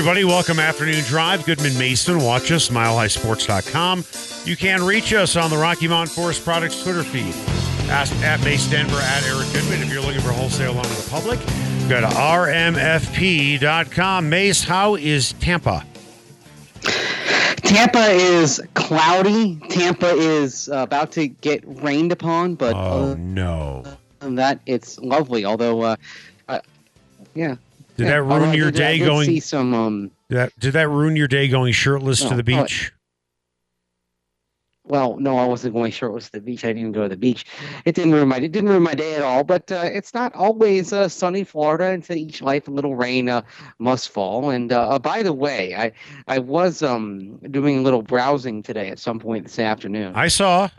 Everybody. Welcome Afternoon Drive. Goodman Mason. Watch us, milehighsports.com. You can reach us on the Rocky Mountain Forest Products Twitter feed. Ask at Mace Denver, at Eric Goodman. If you're looking for wholesale on the public, go to rmfp.com. Mace, how is Tampa? Tampa is cloudy. Tampa is uh, about to get rained upon, but Oh, uh, no. that it's lovely. Although, uh, uh, yeah. Did Yeah, that ruin I your did- day going? See some. Um, Did that, did that ruin your day going shirtless to the oh, beach? well, no, I wasn't going shirtless to the beach. I didn't go to the beach. It didn't ruin my. It didn't ruin my day at all. But uh, it's not always uh, sunny Florida. And to each life, a little rain uh, must fall. And uh, uh, by the way, I I was um doing a little browsing today at some point this afternoon. I saw.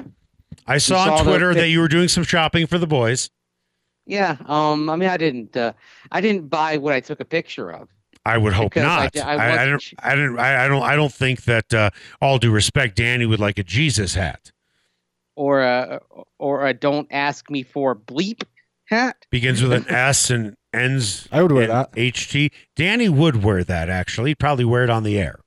I saw on the Twitter pic- that you were doing some shopping for the boys. Yeah. Um. I mean, I didn't. Uh, I didn't buy what I took a picture of. I would hope Because I not. d- I, I I, wasn't don't. I don't. I, I don't. I don't think that. Uh, all due respect, Danny would like a Jesus hat. or a or a don't ask me for bleep hat. Begins with an S and ends. I would wear that. HT. Danny would wear that. Actually, he'd probably wear it on the air.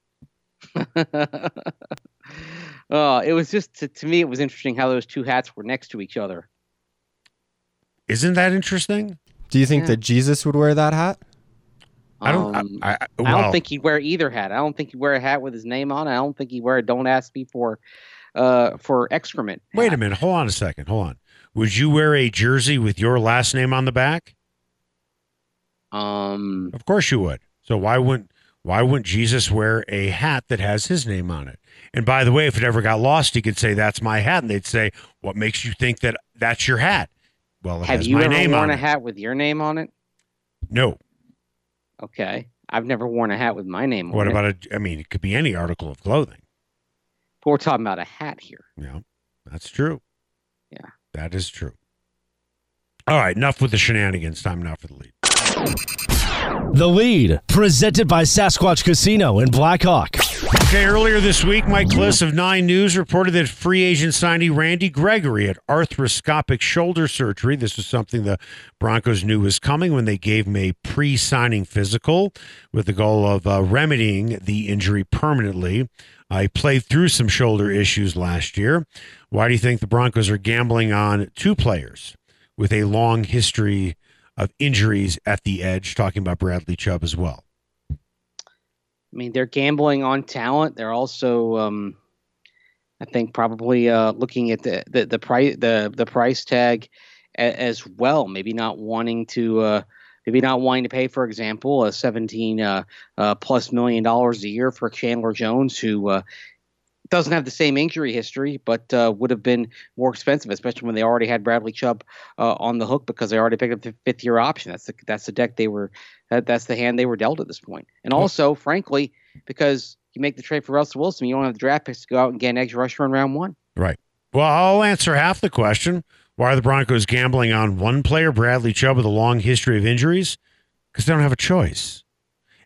uh, it was just to, to me it was interesting how those two hats were next to each other. Isn't that interesting? Do you think Yeah. that Jesus would wear that hat? I don't. Um, I, I, I don't think he'd wear either hat. I don't think he'd wear a hat with his name on it. I don't think he'd wear a "Don't ask me for, uh, for excrement." Wait a minute. Hold on a second. Hold on. Would you wear a jersey with your last name on the back? Um, Of course you would. So why wouldn't why wouldn't Jesus wear a hat that has his name on it? And by the way, if it ever got lost, he could say that's my hat, and they'd say, "What makes you think that that's your hat?" Well, it have has you my ever name worn on a hat with your name on it? No. Okay, I've never worn a hat with my name on it. What it. about a? I mean, it could be any article of clothing. But we're talking about a hat here. Yeah, that's true. Yeah. that is true. All right, enough with the shenanigans. Time now for the lead. The lead, presented by Sasquatch Casino in Blackhawk. Okay, earlier this week, Mike Klis of Nine News reported that free agent signee Randy Gregory had arthroscopic shoulder surgery. This was something the Broncos knew was coming when they gave him a pre signing physical with the goal of uh, remedying the injury permanently. Uh, he played through some shoulder issues last year. Why do you think the Broncos are gambling on two players with a long history of injuries at the edge? Talking about Bradley Chubb as well. I mean, they're gambling on talent. They're also, um, I think, probably uh, looking at the the the price the the price tag a, as well. Maybe not wanting to. Uh, Maybe not wanting to pay, for example, a 17 uh, uh, plus million dollars a year for Chandler Jones, who uh, doesn't have the same injury history, but uh, would have been more expensive, especially when they already had Bradley Chubb uh, on the hook because they already picked up the fifth year option. That's the that's the deck they were that, that's the hand they were dealt at this point. And also, frankly, because you make the trade for Russell Wilson, you don't have the draft picks to go out and get an edge rusher in round one. Right. Well, I'll answer half the question. Why are the Broncos gambling on one player, Bradley Chubb, with a long history of injuries? Because they don't have a choice.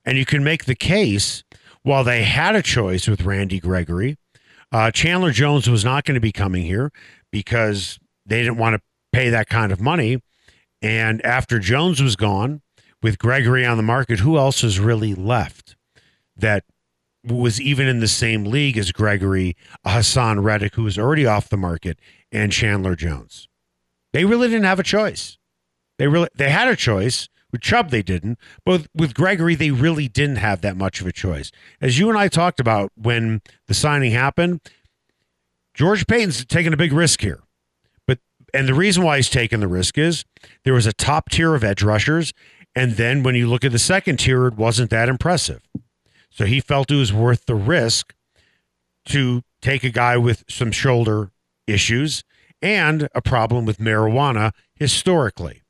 And you can make the case, while they had a choice with Randy Gregory, uh, Chandler Jones was not going to be coming here because they didn't want to pay that kind of money. And after Jones was gone, with Gregory on the market, who else is really left that was even in the same league as Gregory, Haason Reddick, who was already off the market, and Chandler Jones. They really didn't have a choice. They really they had a choice. With Chubb, they didn't. But with Gregory, they really didn't have that much of a choice. As you and I talked about when the signing happened, George Paton's taking a big risk here. But and the reason why he's taking the risk is there was a top tier of edge rushers, and then when you look at the second tier, it wasn't that impressive. So he felt it was worth the risk to take a guy with some shoulder issues and a problem with marijuana historically.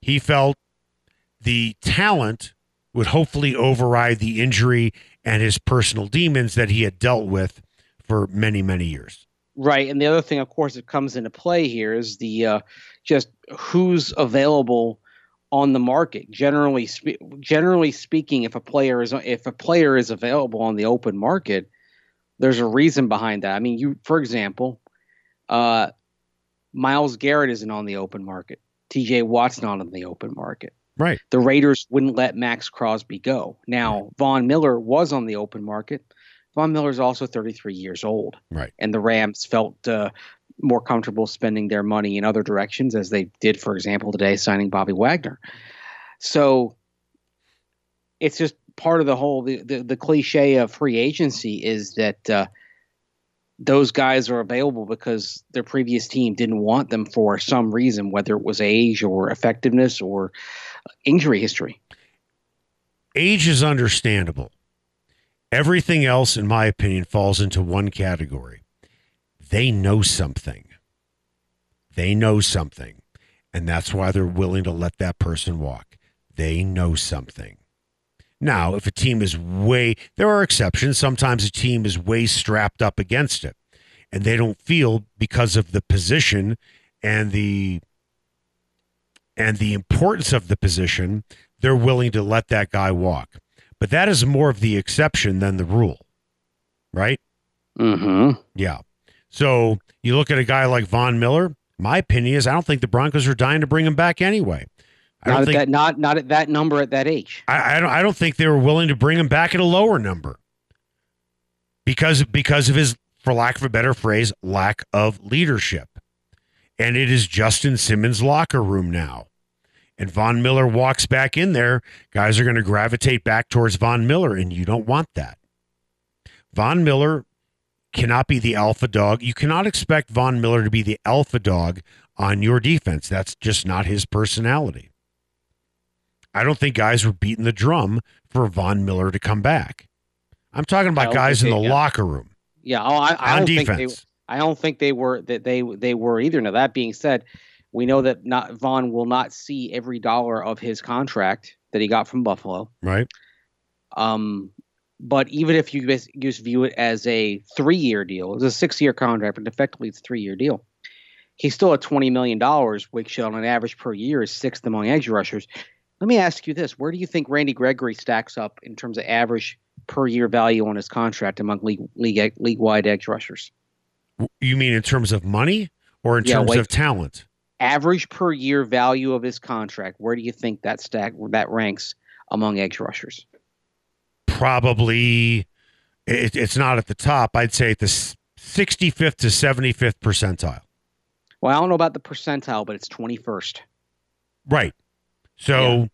He felt the talent would hopefully override the injury and his personal demons that he had dealt with for many, many years. Right, and the other thing, of course, that comes into play here is the uh, just who's available on the market. Generally, spe- generally speaking, if a player is if a player is available on the open market, there's a reason behind that. I mean, you, for example, uh, Myles Garrett isn't on the open market. T.J. Watt's not on the open market. Right. The Raiders wouldn't let Maxx Crosby go. Now, Von Miller was on the open market. Von Miller is also 33 years old. Right. And the Rams felt uh, more comfortable spending their money in other directions, as they did, for example, today signing Bobby Wagner. So it's just part of the whole the, the, the cliche of free agency is that uh, those guys are available because their previous team didn't want them for some reason, whether it was age or effectiveness or injury history. Age is understandable. Everything else, in my opinion, falls into one category. They know something. They know something. And that's why they're willing to let that person walk. They know something. Now, if a team is way, there are exceptions. Sometimes a team is way strapped up against it and they don't feel because of the position and the and the importance of the position, they're willing to let that guy walk. But that is more of the exception than the rule, right? Mm-hmm. Yeah. So you look at a guy like Von Miller. My opinion is I don't think the Broncos are dying to bring him back anyway. I Not don't at think that not not at that number at that age. I, I don't I don't think they were willing to bring him back at a lower number because because of his, for lack of a better phrase, lack of leadership. And it is Justin Simmons' locker room now. And Von Miller walks back in there, guys are going to gravitate back towards Von Miller, and you don't want that. Von Miller cannot be the alpha dog. You cannot expect Von Miller to be the alpha dog on your defense. That's just not his personality. I don't think guys were beating the drum for Von Miller to come back. I'm talking about guys in the yeah. locker room Yeah, oh, I, I on don't think they. defense. I don't think they were that they they were either. Now that being said, we know that not Von will not see every dollar of his contract that he got from Buffalo. right? Um, but even if you just view it as a three-year deal, it's a six-year contract, but effectively it's a three-year deal. He's still at twenty million dollars, which on an average per year is sixth among edge rushers. Let me ask you this: Where do you think Randy Gregory stacks up in terms of average per year value on his contract among league league league-wide edge rushers? You mean in terms of money or in Yeah, terms wait. of talent? Average per year value of his contract. Where do you think that stack that ranks among edge rushers? Probably it, it's not at the top. I'd say at the 65th to 75th percentile. Well, I don't know about the percentile, but it's twenty first. Right. So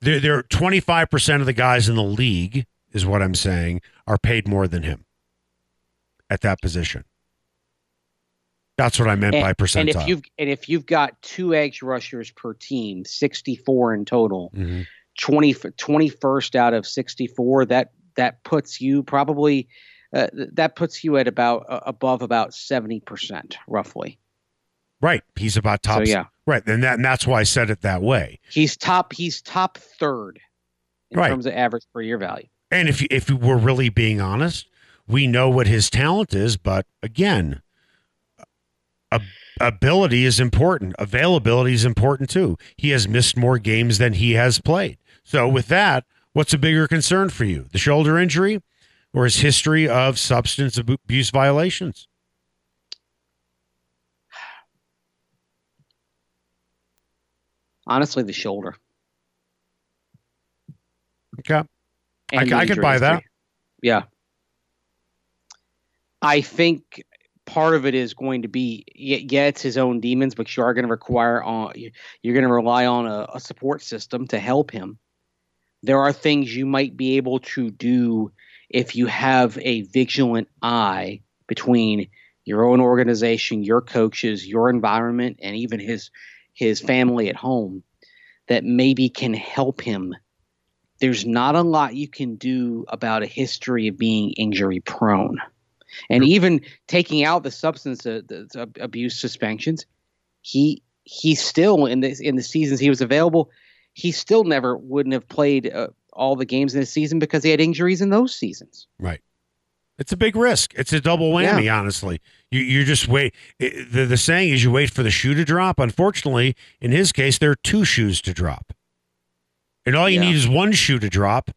there, there 25% of the guys in the league, is what I'm saying, are paid more than him at that position. That's what I meant by percentile. And if you've and if you've got two edge rushers per team, 64 in total, Mhm. 20 21st out of 64, that that puts you probably uh, that puts you at about uh, above about 70% roughly. Right. He's about top. So yeah, Right. And, that, and that's why I said it that way. he's top he's top third in Right. terms of average per year value. And if, if we're really being honest, we know what his talent is. But again, ability is important. Availability is important too. He has missed more games than he has played. So with that, what's a bigger concern for you? The shoulder injury or his history of substance abuse violations? Honestly, the shoulder. Okay. I and I could buy that. Yeah. I think part of it is going to be yeah, it's his own demons, but you are going to require on you're going to rely on a, a support system to help him. There are things you might be able to do if you have a vigilant eye between your own organization, your coaches, your environment, and even his his family at home that maybe can help him there's not a lot you can do about a history of being injury prone. And even taking out the substance uh, abuse suspensions, he he still in the in the seasons he was available, he still never wouldn't have played uh, all the games in the season because he had injuries in those seasons. Right. It's a big risk. It's a double whammy, yeah. honestly. You you just wait. It, the, the saying is you wait for the shoe to drop. Unfortunately, in his case, there are two shoes to drop. And all you yeah. need is one shoe to drop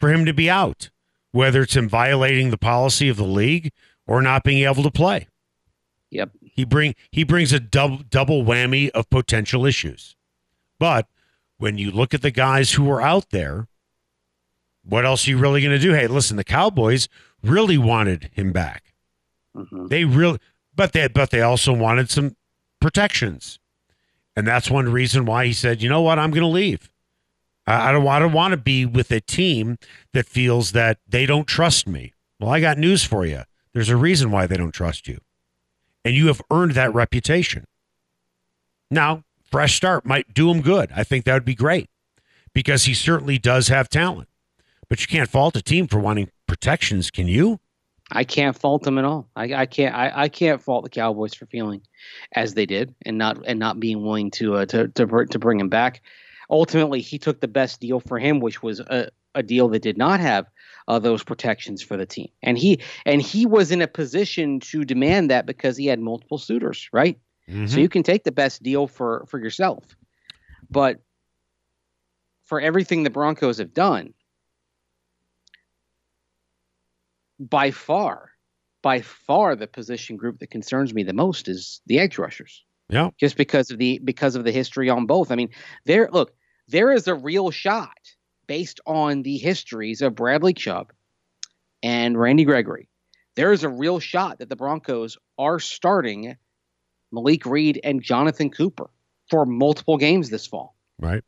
for him to be out, whether it's in violating the policy of the league or not being able to play. Yep. He bring he brings a double double whammy of potential issues. But when you look at the guys who are out there, what else are you really going to do? Hey, listen, the Cowboys really wanted him back. Mm-hmm. They really, but they but they also wanted some protections, and that's one reason why he said, you know what, I'm going to leave. I, don't, I don't want to be with a team that feels that they don't trust me. Well, I got news for you. There's a reason why they don't trust you, and you have earned that reputation. Now, fresh start might do him good. I think that would be great because he certainly does have talent. But you can't fault a team for wanting protections, can you? I can't fault them at all. I, I can't. I, I, can't fault the Cowboys for feeling as they did and not and not being willing to uh, to to to bring him back. Ultimately, he took the best deal for him, which was a, a deal that did not have uh, those protections for the team, and he and he was in a position to demand that because he had multiple suitors, right? Mm-hmm. So you can take the best deal for for yourself, but for everything the Broncos have done, by far, by far the position group that concerns me the most is the edge rushers. Yeah. Just because of the because of the history on both. I mean, there look, there is a real shot based on the histories of Bradley Chubb and Randy Gregory. There is a real shot that the Broncos are starting Malik Reed and Jonathan Cooper for multiple games this fall. Right.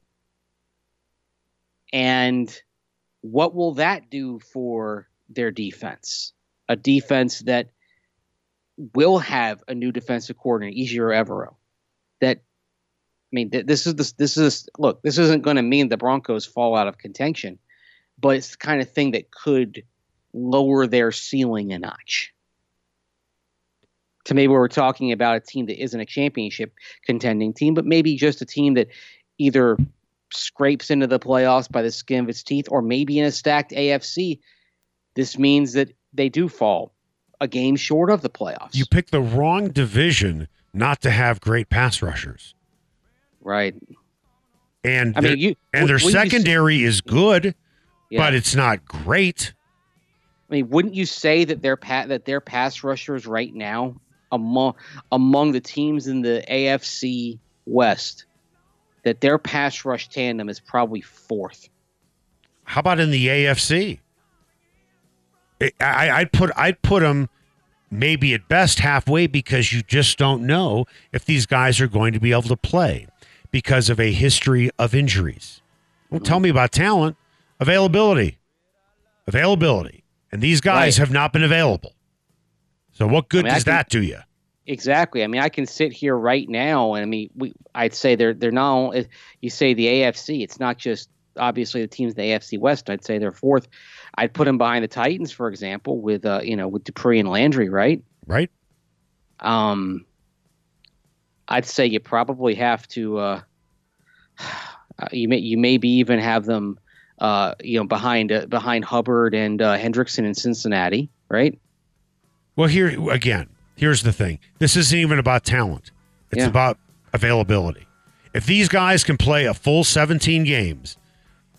And what will that do for their defense, a defense that will have a new defensive coordinator, Ejiro Evero. That I mean, th- this is this this is look. This isn't going to mean the Broncos fall out of contention, but it's the kind of thing that could lower their ceiling a notch. To maybe we're talking about a team that isn't a championship contending team, but maybe just a team that either scrapes into the playoffs by the skin of its teeth, or maybe in a stacked AFC this means that they do fall a game short of the playoffs. You pick the wrong division not to have great pass rushers. Right. And I mean, you, and their secondary is good, yeah. but it's not great. I mean, wouldn't you say that their pa- that their pass rushers right now among among the teams in the AFC West that their pass rush tandem is probably fourth? How about in the AFC? I, I'd put I'd put them maybe at best halfway because you just don't know if these guys are going to be able to play because of a history of injuries. Don't tell mm-hmm. me about talent, availability, availability, and these guys right. have not been available. So what good I mean, does can, that do you? Exactly. I mean, I can sit here right now, and I mean, we I'd say they're they're not. You say the AFC, it's not just obviously the teams in the AFC West. I'd say they're fourth. I'd put him behind the Titans, for example, with uh, you know with Dupree and Landry, right? Right. Um, I'd say you probably have to. Uh, you may you maybe even have them, uh, you know, behind uh, behind Hubbard and uh, Hendrickson in Cincinnati, right? Well, here again, here's the thing. This isn't even about talent. It's yeah. about availability. If these guys can play a full 17 games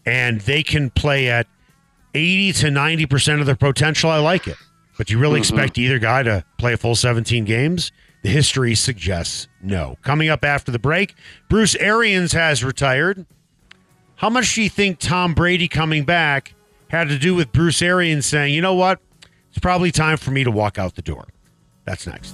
and they can play at 80 to 90% of their potential, I like it. But do you really mm-hmm. expect either guy to play a full 17 games? The history suggests no. Coming up after the break, Bruce Arians has retired. How much do you think Tom Brady coming back had to do with Bruce Arians saying, you know what? It's probably time for me to walk out the door? That's next.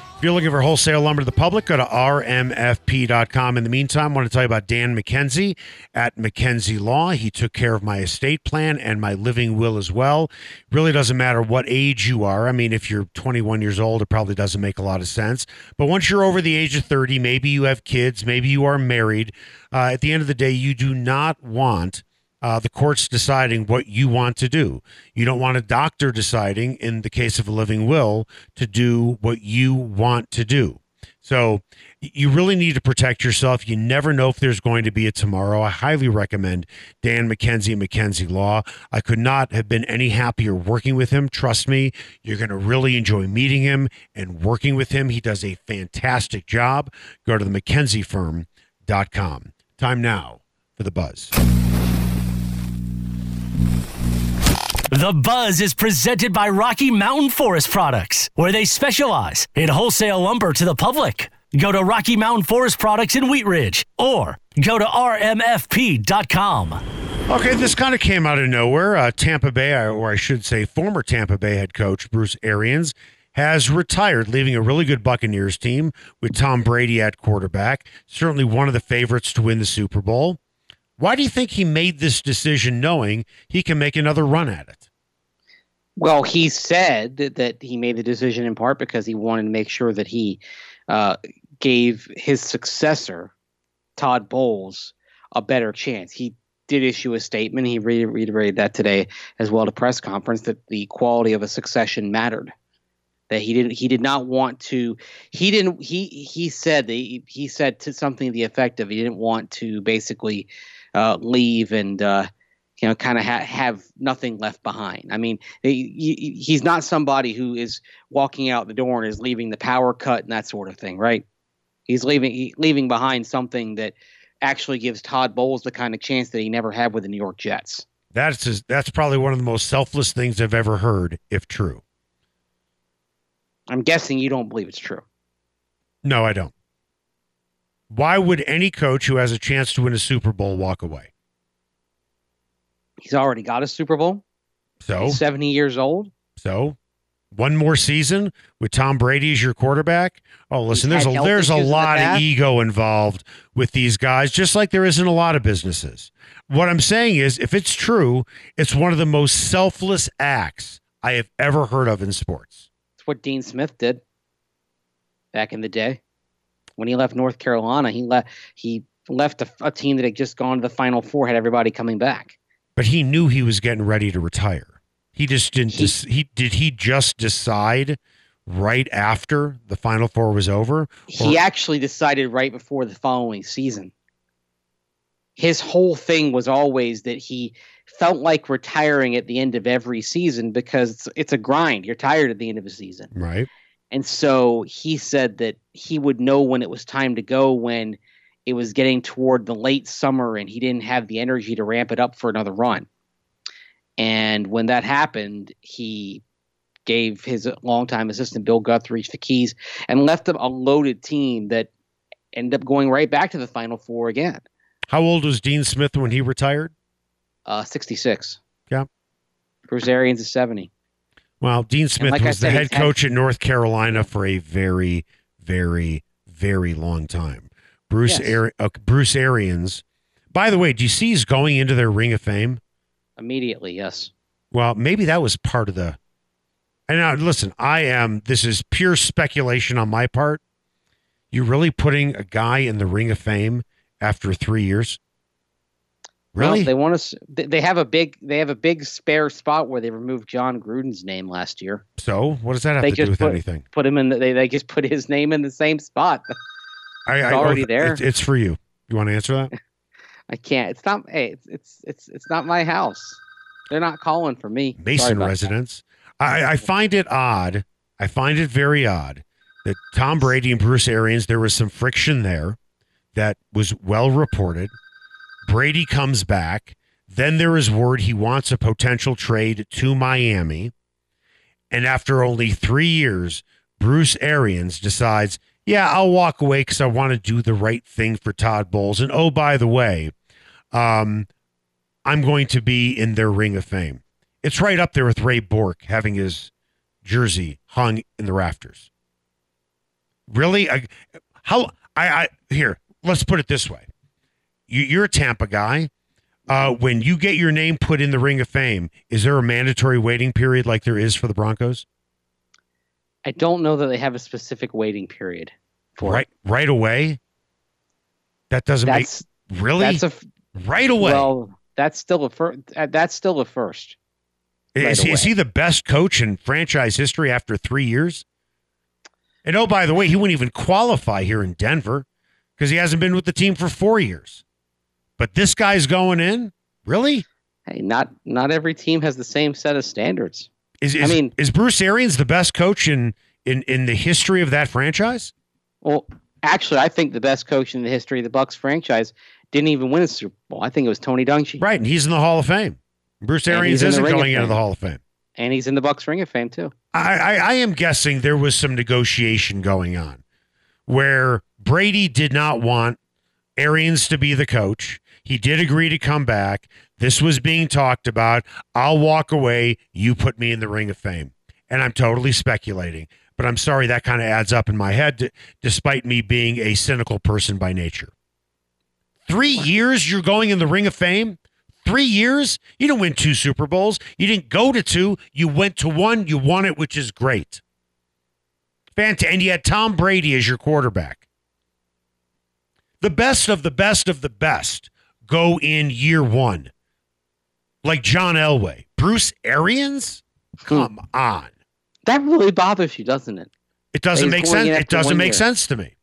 If you're looking for wholesale lumber to the public, go to rmfp.com. In the meantime, I want to tell you about Dan McKenzie at McKenzie Law. He took care of my estate plan and my living will as well. Really doesn't matter what age you are. I mean, if you're 21 years old, it probably doesn't make a lot of sense. But once you're over the age of 30, maybe you have kids, maybe you are married. Uh, at the end of the day, you do not want uh, the court's deciding what you want to do. You don't want a doctor deciding, in the case of a living will, to do what you want to do. So you really need to protect yourself. You never know if there's going to be a tomorrow. I highly recommend Dan McKenzie and McKenzie Law. I could not have been any happier working with him. Trust me, you're going to really enjoy meeting him and working with him. He does a fantastic job. Go to the McKenzieFirm.com. Time now for the buzz. The Buzz is presented by Rocky Mountain Forest Products, where they specialize in wholesale lumber to the public. Go to Rocky Mountain Forest Products in Wheat Ridge or go to rmfp.com. Okay, this kind of came out of nowhere. Uh, Tampa Bay, or I should say, former Tampa Bay head coach Bruce Arians has retired, leaving a really good Buccaneers team with Tom Brady at quarterback. Certainly one of the favorites to win the Super Bowl. Why do you think he made this decision knowing he can make another run at it? Well, he said that, he made the decision in part because he wanted to make sure that he uh, gave his successor, Todd Bowles, a better chance. He did issue a statement. He re- reiterated that today as well at a press conference that the quality of a succession mattered. That he didn't. He did not want to. He didn't. He he said that he, he said to something to the effect of he didn't want to basically uh, leave and uh, you know kind of ha- have nothing left behind. I mean, he, he's not somebody who is walking out the door and is leaving the power cut and that sort of thing, right? He's leaving he, leaving behind something that actually gives Todd Bowles the kind of chance that he never had with the New York Jets. That's just, that's probably one of the most selfless things I've ever heard, if true. I'm guessing you don't believe it's true. No, I don't. Why would any coach who has a chance to win a Super Bowl walk away? He's already got a Super Bowl. So He's 70 years old. So one more season with Tom Brady as your quarterback. Oh, listen, He's there's a there's a lot of ego involved with these guys, just like there is in a lot of businesses. What I'm saying is, if it's true, it's one of the most selfless acts I have ever heard of in sports. It's what Dean Smith did back in the day when he left North Carolina. He left he left a, a team that had just gone to the Final Four, had everybody coming back. But he knew he was getting ready to retire. He just didn't. He- He, he did he just decide right after the Final Four was over? He actually decided right before the following season. His whole thing was always that he felt like retiring at the end of every season because it's, it's a grind. You're tired at the end of a season. Right. And so he said that he would know when it was time to go when it was getting toward the late summer and he didn't have the energy to ramp it up for another run. And when that happened, he gave his longtime assistant Bill Guthridge the keys and left them a loaded team that ended up going right back to the Final Four again. How old was Dean Smith when he retired? Uh, 66. Yeah. Bruce Arians is 70. Well, Dean Smith like was the head coach at North Carolina for a very, very, very long time. Bruce Yes. Ari- uh, Bruce Arians. By the way, do you see he's going into their Ring of Fame? Immediately, yes. Well, maybe that was part of the. And now, listen, I am. This is pure speculation on my part. You really putting a guy in the Ring of Fame after three years? Well, Really? they want to. They have a big. They have a big spare spot where they removed Jon Gruden's name last year. so, what does that have They to do with put- anything? Put him in. The, they they just put his name in the same spot. I, it's I- already there. It's, it's for you. You want to answer that? I can't. It's not. Hey, it's it's it's it's not my house. They're not calling for me. Mason that. residence. I, I find it odd. I find it very odd that Tom Brady and Bruce Arians, there was some friction there that was well reported. Brady comes back. Then there is word he wants a potential trade to Miami. And after only three years, Bruce Arians decides, yeah, I'll walk away because I want to do the right thing for Todd Bowles. And oh, by the way, um, I'm going to be in their ring of fame. It's right up there with Ray Bourque having his jersey hung in the rafters. Really? I, how? I, I here. Let's put it this way. You, you're a Tampa guy. Uh, when you get your name put in the Ring of Fame, is there a mandatory waiting period like there is for the Broncos? I don't know that they have a specific waiting period for right it. right away. That doesn't That's make really that's a right away. well. That's still a first. That's still a first. is, right is away. he the best coach in franchise history after three years? And oh, by the way, he wouldn't even qualify here in Denver because he hasn't been with the team for four years. But this guy's going in. Really? Hey, not not every team has the same set of standards. Is, is, mean- is Bruce Arians the best coach in, in, in the history of that franchise? Well, actually, I think the best coach in the history of the Bucs franchise didn't even win a Super Bowl. I think it was Tony Dungy, Right, and he's in the Hall of Fame. Bruce Arians he's in the isn't going into the Hall of Fame. and he's in the Bucs Ring of Fame too. I, I, I am guessing there was some negotiation going on where Brady did not want Arians to be the coach. He did agree to come back. This was being talked about. I'll walk away. You put me in the Ring of Fame. And I'm totally speculating, but I'm sorry that kind of adds up in my head, d- despite me being a cynical person by nature. Three years you're going in the Ring of Fame? Three years? You didn't win two Super Bowls. You didn't go to two. You went to one. You won it, which is great. Fantastic. And you had Tom Brady as your quarterback. The best of the best of the best go in year one. Like John Elway. Bruce Arians? Hmm. Come on. That really bothers you, doesn't it? It doesn't make sense. It doesn't make year. sense to me.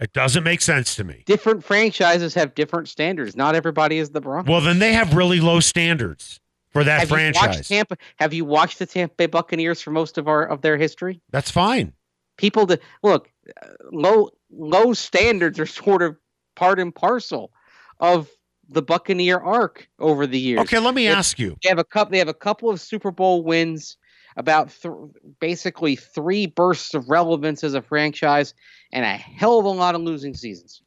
It doesn't make sense to me. Different franchises have different standards. Not everybody is the Broncos. Well, then they have really low standards for that have You franchise. Tampa, have you watched the Tampa Bay Buccaneers for most of our of their history? That's fine. People that look low low standards are sort of part and parcel of the Buccaneer arc over the years. Okay, let me ask you. They have a couple. They have a couple of Super Bowl wins, about th- basically three bursts of relevance as a franchise, and a hell of a lot of losing seasons.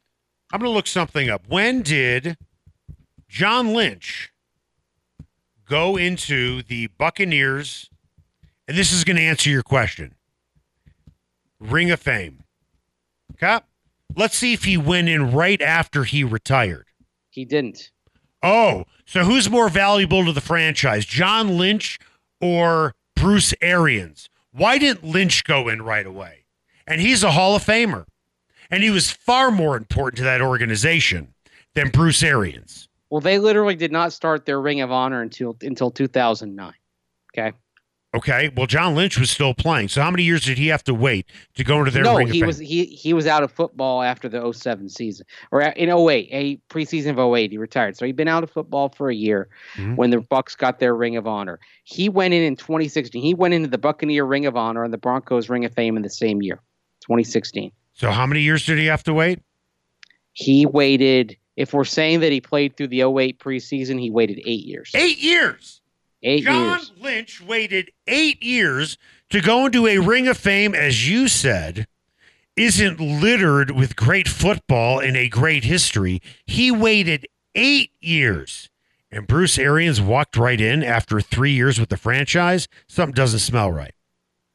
I'm going to look something up. When did John Lynch go into the Buccaneers? And this is going to answer your question Ring of Fame. Okay. Let's see if he went in right after he retired. He didn't. Oh, so who's more valuable to the franchise, John Lynch or Bruce Arians? Why didn't Lynch go in right away? And he's a Hall of Famer. And he was far more important to that organization than Bruce Arians. Well, they literally did not start their Ring of Honor until until 2009. Okay. Okay. Well, John Lynch was still playing. So how many years did he have to wait to go into their no, ring of he was he he was out of football after the 07 season or in 08, a preseason of 08 he retired. So he'd been out of football for a year Mhm. when the Bucs got their Ring of Honor. He went in in 2016. He went into the Buccaneer Ring of Honor and the Broncos Ring of Fame in the same year, 2016. so how many years did he have to wait? He waited if we're saying that he played through the 08 preseason, he waited 8 years. Eight years. 8 John years. Lynch waited eight years to go into a ring of fame, as you said, isn't littered with great football and a great history. He waited eight years. And Bruce Arians walked right in after three years with the franchise. Something doesn't smell right.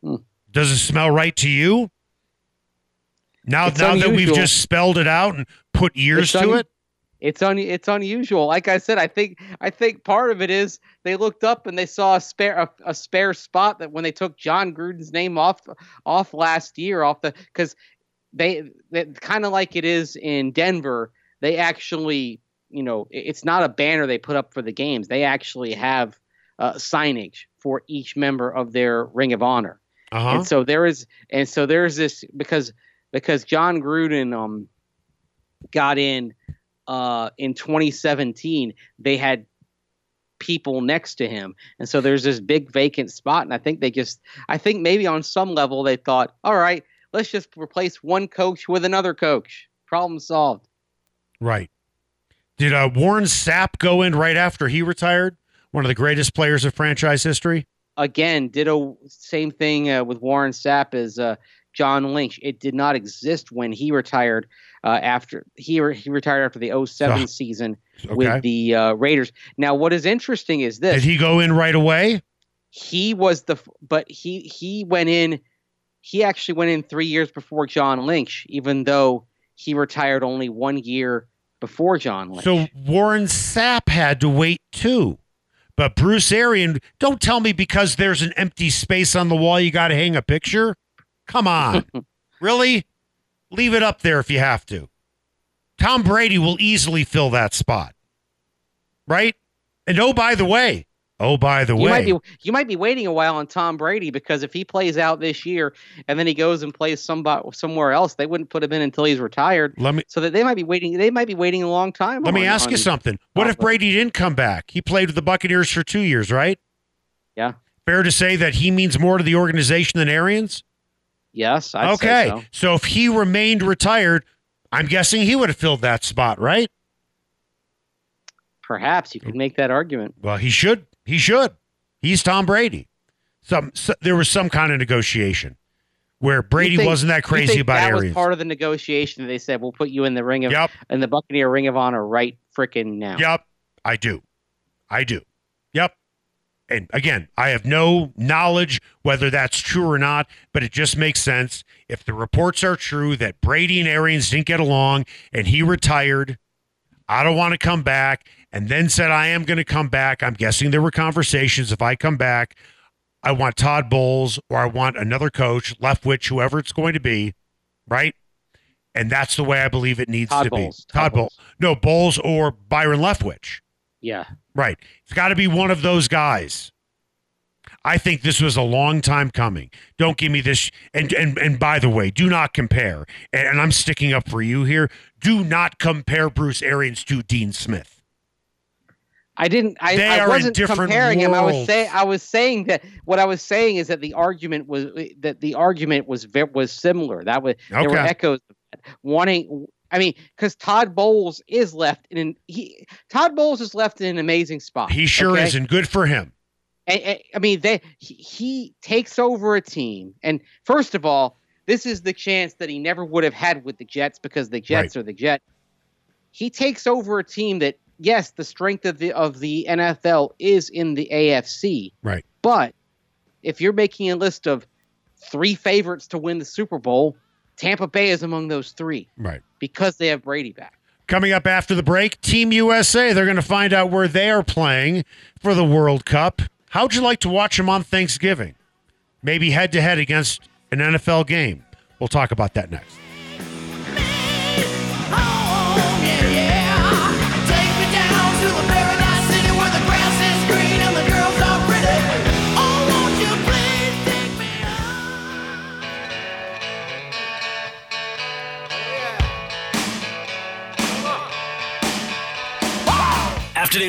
Hmm. Does it smell right to you? Now, It's now that we've just spelled it out and put years It's to un- it, It's un it's unusual. Like I said, I think I think part of it is they looked up and they saw a spare a, a spare spot that when they took Jon Gruden's name off off last year off the because they, they kind of like it is in Denver. They actually you know it's not a banner they put up for the games. They actually have uh, signage for each member of their Ring of Honor. uh huh. And so there is, and so there's this because because Jon Gruden um got in uh in 2017. They had people next to him, and so there's this big vacant spot. And I think they just, I think maybe on some level they thought, all right, let's just replace one coach with another coach. Problem solved. Right. Did uh, Warren Sapp go in right after he retired? One of the greatest players of franchise history. Again, ditto same thing uh, with Warren Sapp as uh, John Lynch. It did not exist when he retired uh, after he re- he retired after the 07 Oh, season Okay. with the uh, Raiders. Now, what is interesting is this: Did he go in right away? he was the but he he went in he actually went in three years before john lynch even though he retired only one year before john lynch So Warren Sapp had to wait too. But Bruce Arian, don't tell me because there's an empty space on the wall you got to hang a picture. Come on. really? Leave it up there if you have to. Tom Brady will easily fill that spot. Right? And oh, by the way, oh, by the you way, might be you might be waiting a while on tom brady because if he plays out this year and then he goes and plays somebody somewhere else they wouldn't put him in until he's retired let me so that they might be waiting they might be waiting a long time let me on- ask you something. What if Brady. Brady didn't come back? He played with the Buccaneers for two years, right? Yeah. Fair to say that he means more to the organization than Arians? Yes I'd okay. say so. if he remained retired, I'm guessing he would have filled that spot, right? perhaps you could make that argument Well, he should. He should. He's Tom Brady. Some so, there was some kind of negotiation where Brady think- wasn't that crazy think about that Arians. was part of the negotiation they said we'll put you in the ring of Yep. in the buccaneer ring of honor right freaking now Yep. I do. I do. And again, I have no knowledge whether that's true or not, but it just makes sense. If the reports are true that Brady and Arians didn't get along and he retired, I don't want to come back, and then said, I am going to come back. I'm guessing there were conversations. If I come back, I want Todd Bowles or I want another coach, Leftwich, whoever it's going to be, right? And that's the way I believe it needs Todd to Bowles. be. Todd Todd Bowles. No, Bowles or Byron Leftwich. Yeah Right. It's got to be one of those guys. I think this was a long time coming. Don't give me this. And and and by the way, do not compare. And, and I'm sticking up for you here. Do not compare Bruce Arians to Dean Smith. I didn't. I, They I are wasn't different comparing him. I was saying. I was saying that what I was saying is that the argument was that the argument was ve- was similar. That was there were echoes of that. Wanting. I mean, because Todd Bowles is left in an he. Todd Bowles is left in an amazing spot. He sure okay? is, and good for him. And- and- I mean, they he, he takes over a team, and first of all, this is the chance that he never would have had with the Jets because the Jets are the Jet. He takes over a team that, yes, the strength of the of the NFL is in the AFC, Right. but if you're making a list of three favorites to win the Super Bowl, Tampa Bay is among those three Right. because they have Brady back. Coming up after the break, Team USA. They're going to find out where they are playing for the World Cup. How'd you like to watch them on Thanksgiving? Maybe head to head against an NFL game. We'll talk about that next.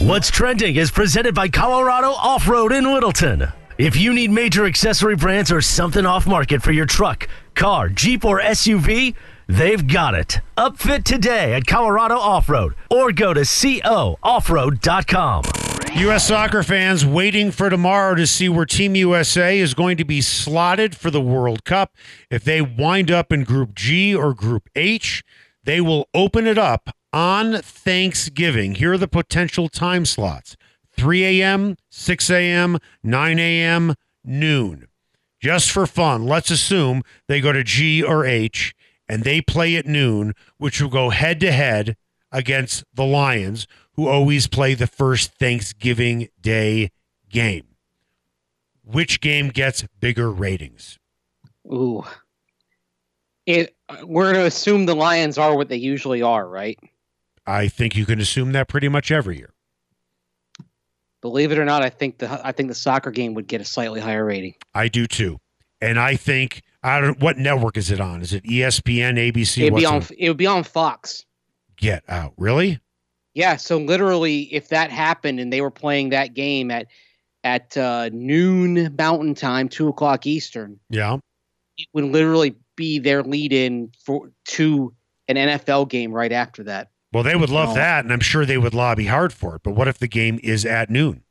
What's Trending is presented by Colorado Off Road in Littleton. If you need major accessory brands or something off market for your truck, car, Jeep, or SUV, they've got it. Upfit today at Colorado Off Road or go to cooffroad.com. U.S. soccer fans waiting for tomorrow to see where Team USA is going to be slotted for the World Cup. If they wind up in Group G or Group H, they will open it up on Thanksgiving. Here are the potential time slots 3 a.m., 6 a.m., 9 a.m., noon. Just for fun, let's assume they go to G or H and they play at noon, which will go head to head against the Lions, who always play the first Thanksgiving Day game. Which game gets bigger ratings? Ooh. It, we're going to assume the Lions are what they usually are, right? I think you can assume that pretty much every year. Believe it or not, I think the I think the soccer game would get a slightly higher rating. I do too. and I think I don't. What network is it on? Is it ESPN, ABC? It'd be on. it- It would be on Fox. Get out! Really? Yeah. So literally, if that happened and they were playing that game at at uh, noon Mountain Time, two o'clock Eastern, Yeah. it would literally be their lead in for to an NFL game right after that. Well, they would love No. that, and I'm sure they would lobby hard for it. But what if the game is at noon?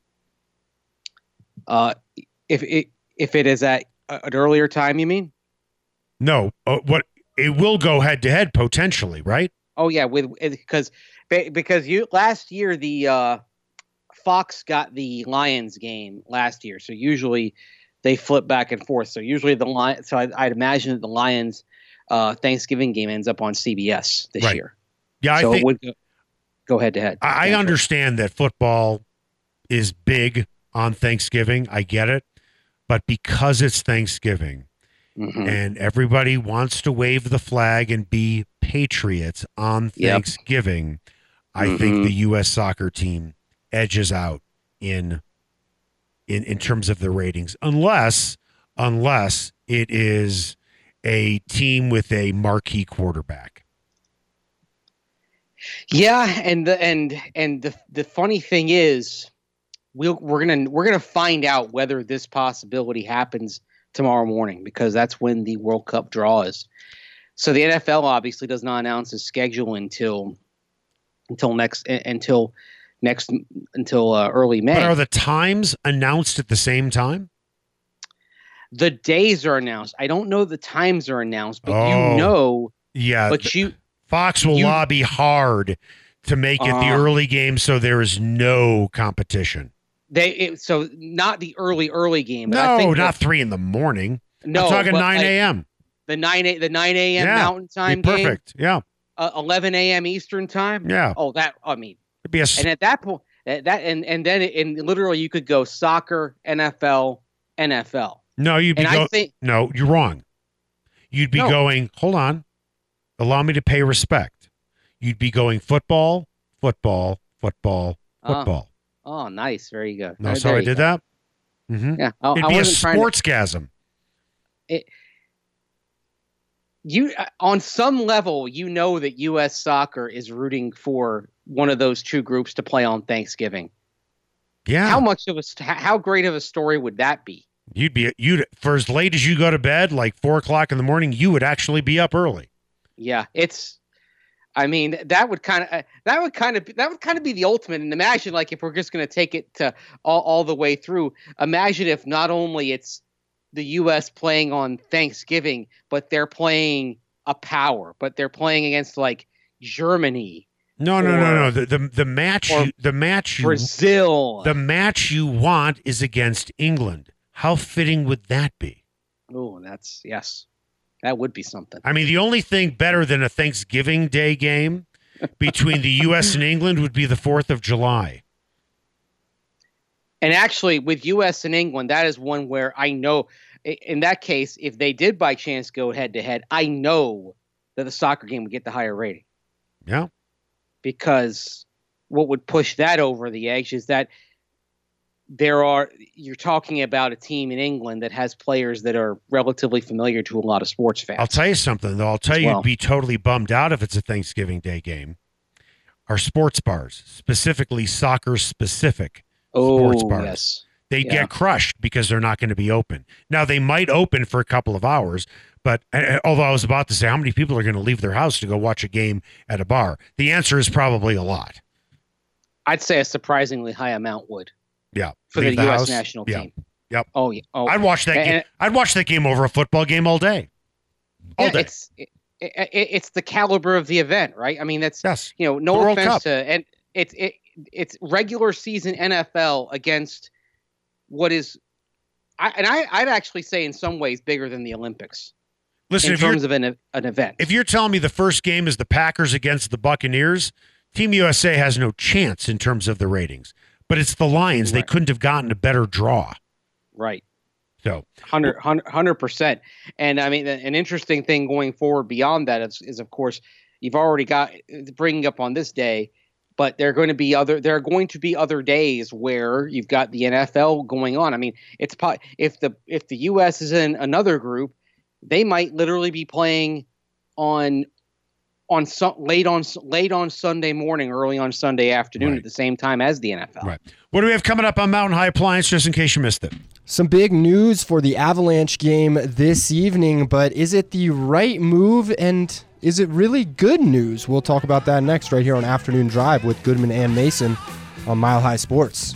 Uh, if it if it is at an earlier time, you mean? No. Uh, what? It will go head to head potentially, right? Oh yeah, with because because you last year the uh, Fox got the Lions game last year, so usually they flip back and forth. So usually the Lion, so I, I'd imagine that the Lions uh, Thanksgiving game ends up on CBS this Right. year. Yeah, so I think would go, go head to head. I understand that football is big on Thanksgiving. I get it. But because it's Thanksgiving Mhm. and everybody wants to wave the flag and be patriots on Yep. Thanksgiving, I think Mhm. the US soccer team edges out in in in terms of the ratings unless unless it is a team with a marquee quarterback. Yeah, and the and and the the funny thing is, we'll we're gonna we're gonna find out whether this possibility happens tomorrow morning because that's when the World Cup draw is. So the NFL obviously does not announce its schedule until until next until next until uh, early May. But are the times announced at the same time? the days are announced. I don't know the times are announced, but Oh. you know, Yeah, but you Fox will You- lobby hard to make it the Uh, early game so there is no competition. they it, so not the early early game. No, not the- three in the morning. no. I'm talking but, 9 like, a.m. the nine a the nine a.m. Yeah, Mountain Time game, perfect. Yeah, uh, eleven a.m. Eastern Time. yeah. Oh, that I mean, It'd be a and at that point, that and and then in literally you could go soccer, NFL, NFL, no, you'd be and go- I think no, you're wrong. You'd be No. going. Hold on, allow me to pay respect. You'd be going football, football, football, uh, football. oh, nice, very good. no, There- so there I did go. that. hmm Yeah, I, It'd I be a wasn't to. sportsgasm. You uh, on some level, you know that U.S. Soccer is rooting for one of those two groups to play on Thanksgiving. Yeah, How much of a how great of a story would that be? you'd be you'd for as late as you go to bed, like four o'clock in the morning. You would actually be up early. Yeah, it's. I mean, that would kind of uh, that would kind of that would kind of be the ultimate. And imagine, like, if we're just going to take it to all, all the way through. Imagine if not only it's the U.S. playing on Thanksgiving, but they're playing a power, but they're playing against like Germany, No, no, no, no. The the, the match you, the match you Brazil. the match you want is against England. How fitting would that be? oh, that's yes, that would be something. I mean, the only thing better than a Thanksgiving Day game between the U.S. and England would be the Fourth of July. And actually, with U.S. and England, that is one where I know, in that case, if they did by chance go head to head, I know that the soccer game would get the higher rating Yeah, because what would push that over the edge is that there are you're talking about a team in England that has players that are relatively familiar to a lot of sports fans. I'll tell you something though. I'll tell you, well. you'd be totally bummed out if it's a Thanksgiving Day game. Our sports bars, specifically soccer specific, sports oh bars. yes, they Yeah. get crushed because they're not going to be open. Now they might open for a couple of hours, but although I was about to say how many people are going to leave their house to go watch a game at a bar, the answer is probably a lot. I'd say a surprisingly high amount would Yeah, for the Leave U.S. house. national Yeah. team. Yep. Oh yeah. Oh, I'd watch that. And- game. I'd watch that game over a football game all day. All yeah, day. it's it, it, it's the caliber of the event, right? I mean, that's Yes. you know, no The offense Cup. to and it's it, it's regular season NFL against what is, I, and I I'd actually say in some ways bigger than the Olympics Listen, in terms of an an event. if you're telling me the first game is the Packers against the Buccaneers, Team USA has no chance in terms of the ratings. But it's the Lions. They couldn't have gotten a better draw. right. So 100 percent. And I mean, an interesting thing going forward beyond that is, is of course, you've already got bringing up on this day but there are going to be other there are going to be other days where you've got the NFL going on. I mean, it's if the if the US is in another group, they might literally be playing on on su- late on late on Sunday morning, early on Sunday afternoon right. at the same time as the NFL. Right. What do we have coming up on Mountain High Appliance just in case you missed it? Some big news for the Avalanche game this evening, but is it the right move and is it really good news? We'll talk about that next right here on Afternoon Drive with Goodman and Mason on Mile High Sports.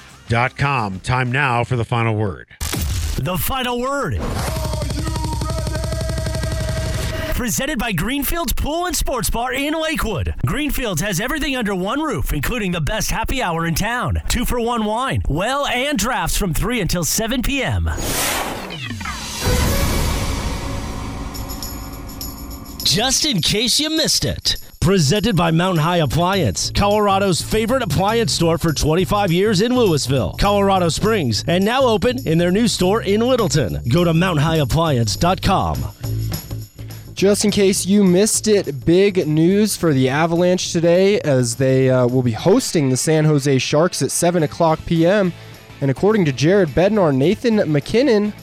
com. Time now for the final word. The final word. Presented by Greenfields Pool and Sports Bar in Lakewood. Greenfields has everything under one roof, including the best happy hour in town. Two for one wine, well, and drafts from 3 until 7 p.m. Just in case you missed it. Presented by Mountain High Appliance, Colorado's favorite appliance store for 25 years in Louisville, Colorado Springs, and now open in their new store in Littleton. Go to mountainhighappliance.com. Just in case you missed it, big news for the Avalanche today as they uh, will be hosting the San Jose Sharks at 7 o'clock p.m. And according to Jared Bednar, Nathan MacKinnon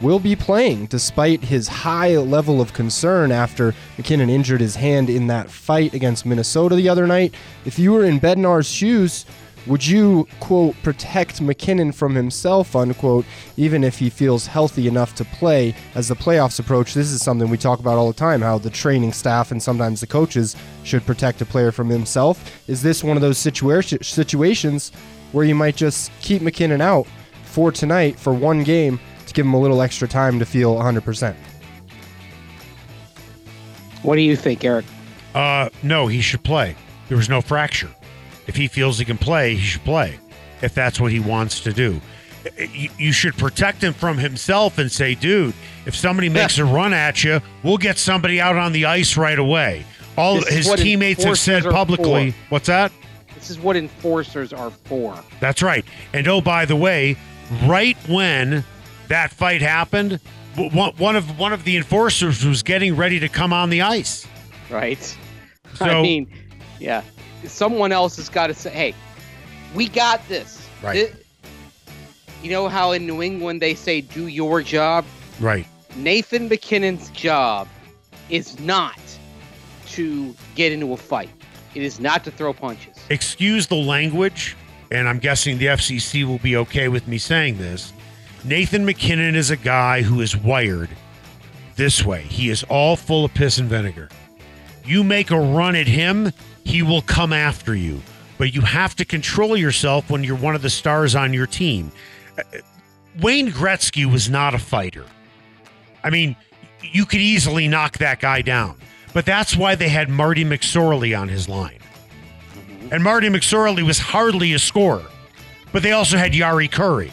will be playing despite his high level of concern after MacKinnon injured his hand in that fight against Minnesota the other night. If you were in Bednar's shoes, would you, quote, protect MacKinnon from himself, unquote, even if he feels healthy enough to play as the playoffs approach? This is something we talk about all the time how the training staff and sometimes the coaches should protect a player from himself. Is this one of those situa- situations where you might just keep MacKinnon out for tonight for one game to give him a little extra time to feel 100%. What do you think, Eric? Uh, no, he should play. There was no fracture. If he feels he can play, he should play. If that's what he wants to do, you should protect him from himself and say, dude, if somebody makes a run at you, we'll get somebody out on the ice right away. All this his teammates have said publicly. What's that? This is what enforcers are for. That's right. And oh, by the way, right when that fight happened, one of one of the enforcers was getting ready to come on the ice. Right. So, I mean, yeah, someone else has got to say, "Hey, we got this." Right. you know how in New England they say, "Do your job." Right. Nathan MacKinnon's job is not to get into a fight. It is not to throw punches. Excuse the language, and I'm guessing the FCC will be okay with me saying this. Nathan MacKinnon is a guy who is wired this way. He is all full of piss and vinegar. You make a run at him, he will come after you. But you have to control yourself when you're one of the stars on your team. Uh, Wayne Gretzky was not a fighter. I mean, you could easily knock that guy down. But that's why they had Marty McSorley on his line. And Marty McSorley was hardly a scorer. But they also had Jari Kurri.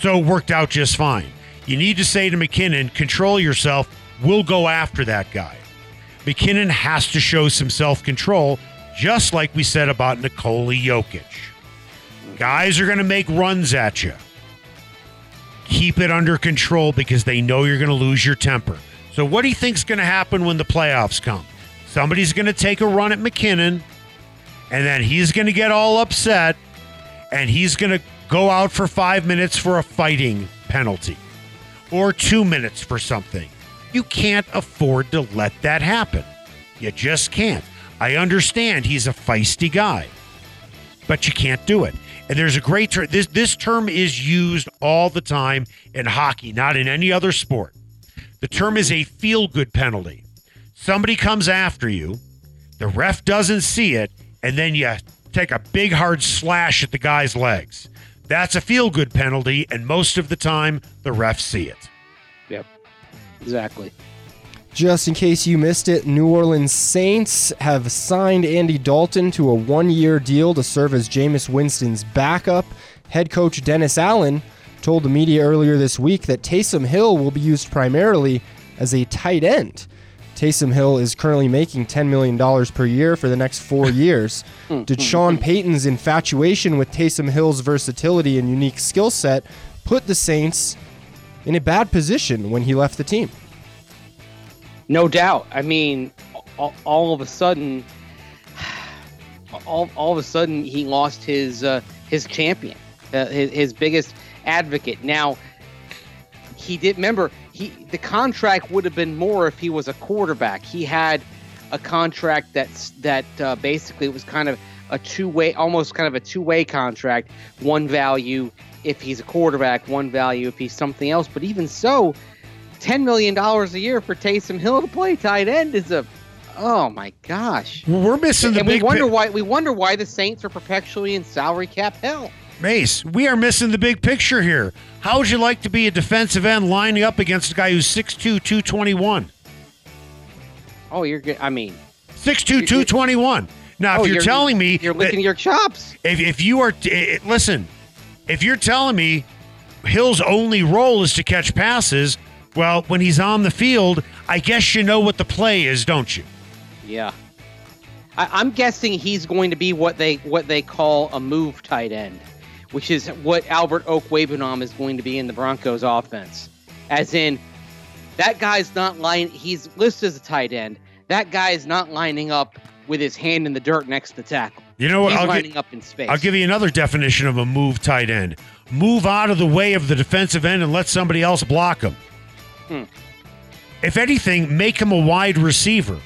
So it worked out just fine. You need to say to MacKinnon, control yourself. We'll go after that guy. MacKinnon has to show some self control, just like we said about Nikola Jokic. Guys are going to make runs at you. Keep it under control because they know you're going to lose your temper. So, what do you think's going to happen when the playoffs come? Somebody's going to take a run at MacKinnon, and then he's going to get all upset, and he's going to go out for five minutes for a fighting penalty. or two minutes for something. You can't afford to let that happen. You just can't. I understand he's a feisty guy, but you can't do it. And there's a great term. This this term is used all the time in hockey, not in any other sport. The term is a feel good penalty. Somebody comes after you, the ref doesn't see it, and then you take a big hard slash at the guy's legs. That's a feel good penalty, and most of the time the refs see it. Yep. Exactly. Just in case you missed it, New Orleans Saints have signed Andy Dalton to a one year deal to serve as Jameis Winston's backup. Head coach Dennis Allen told the media earlier this week that Taysom Hill will be used primarily as a tight end. Taysom Hill is currently making $10 million per year for the next four years. Did Sean Payton's infatuation with Taysom Hill's versatility and unique skill set put the Saints in a bad position when he left the team? No doubt. I mean, all, all of a sudden, all, all of a sudden, he lost his uh, his champion, uh, his, his biggest advocate. Now, he did remember he the contract would have been more if he was a quarterback. He had a contract that's that uh, basically was kind of a two way, almost kind of a two way contract. One value if he's a quarterback, one value if he's something else. But even so, ten million dollars a year for Taysom Hill to play tight end is a oh my gosh. We're missing the and we wonder pi- why we wonder why the Saints are perpetually in salary cap hell. Mace, we are missing the big picture here. How would you like to be a defensive end lining up against a guy who's 6'2", 221? Oh, you're good. I mean, 6'2", You- you- 221. Now, oh, if you're, telling me you're licking your chops. if, if you are eh, listen, if you're telling me Hill's only role is to catch passes, well, when he's on the field, I guess you know what the play is, don't you? Yeah. I, I'm guessing he's going to be what they what they call a move tight end, which is what Albert Okwuegbunam is going to be in the Broncos offense. As in, that guy's not line. He's listed as a tight end. That guy is not lining up with his hand in the dirt next to the tackle. You know what? He's I'll, lining gi- up in space. I'll give you another definition of a move tight end. Move out of the way of the defensive end and let somebody else block him. Hmm. If anything, make him a wide receiver.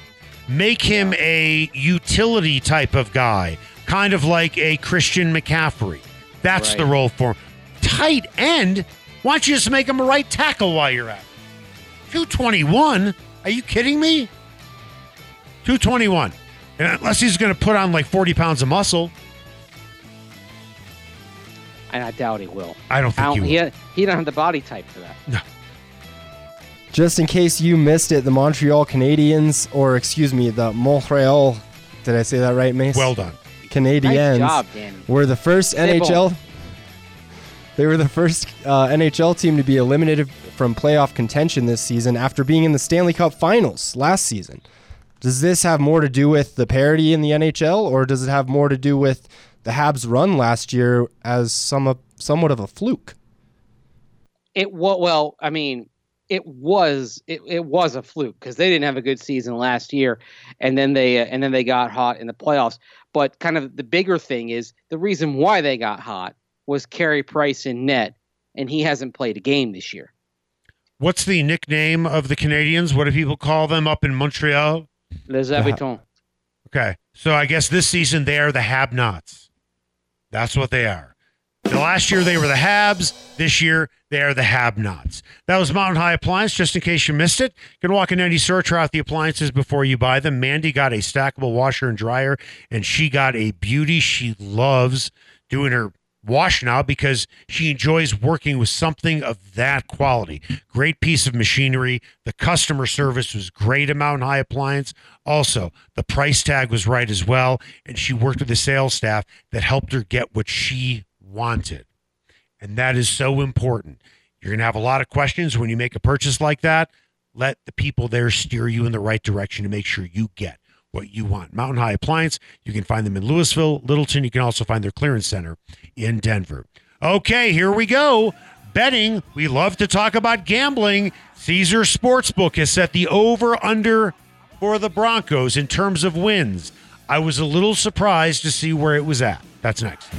Make him a utility type of guy, kind of like a Christian McCaffrey. That's the role for him. Tight end? Why don't you just make him a right tackle while you're at it? 221? Are you kidding me? 221. And Unless he's going to put on like 40 pounds of muscle. and I doubt he will. I don't I think don't, he he, will. he don't have the body type for that. No. Just in case you missed it, the Montreal Canadiens, or excuse me, the Montreal, did I say that right, Mace? Well done. Canadiens Nice job, were the first NHL. They were the first uh, NHL team to be eliminated from playoff contention this season after being in the Stanley Cup Finals last season. Does this have more to do with the parity in the NHL, or does it have more to do with the Habs' run last year as some somewhat of a fluke? It well, I mean, it was it, it was a fluke because they didn't have a good season last year, and then they uh, and then they got hot in the playoffs. But kind of the bigger thing is the reason why they got hot was Carey Price in net, and he hasn't played a game this year. What's the nickname of the Canadians? What do people call them up in Montreal? Les Habitants. Okay. So I guess this season they are the Hab Nots. That's what they are. The last year they were the Habs. This year they are the Habnots. That was Mountain High Appliance, just in case you missed it. You can walk in any store, try out the appliances before you buy them. Mandy got a stackable washer and dryer, and she got a beauty. She loves doing her wash now because she enjoys working with something of that quality. Great piece of machinery. The customer service was great at Mountain High Appliance. Also, the price tag was right as well. And she worked with the sales staff that helped her get what she wanted. And that is so important. You're going to have a lot of questions when you make a purchase like that. Let the people there steer you in the right direction to make sure you get what you want. Mountain High Appliance, you can find them in Louisville, Littleton. You can also find their clearance center in Denver. Okay, here we go. Betting, we love to talk about gambling. Caesar Sportsbook has set the over under for the Broncos in terms of wins. I was a little surprised to see where it was at. That's next.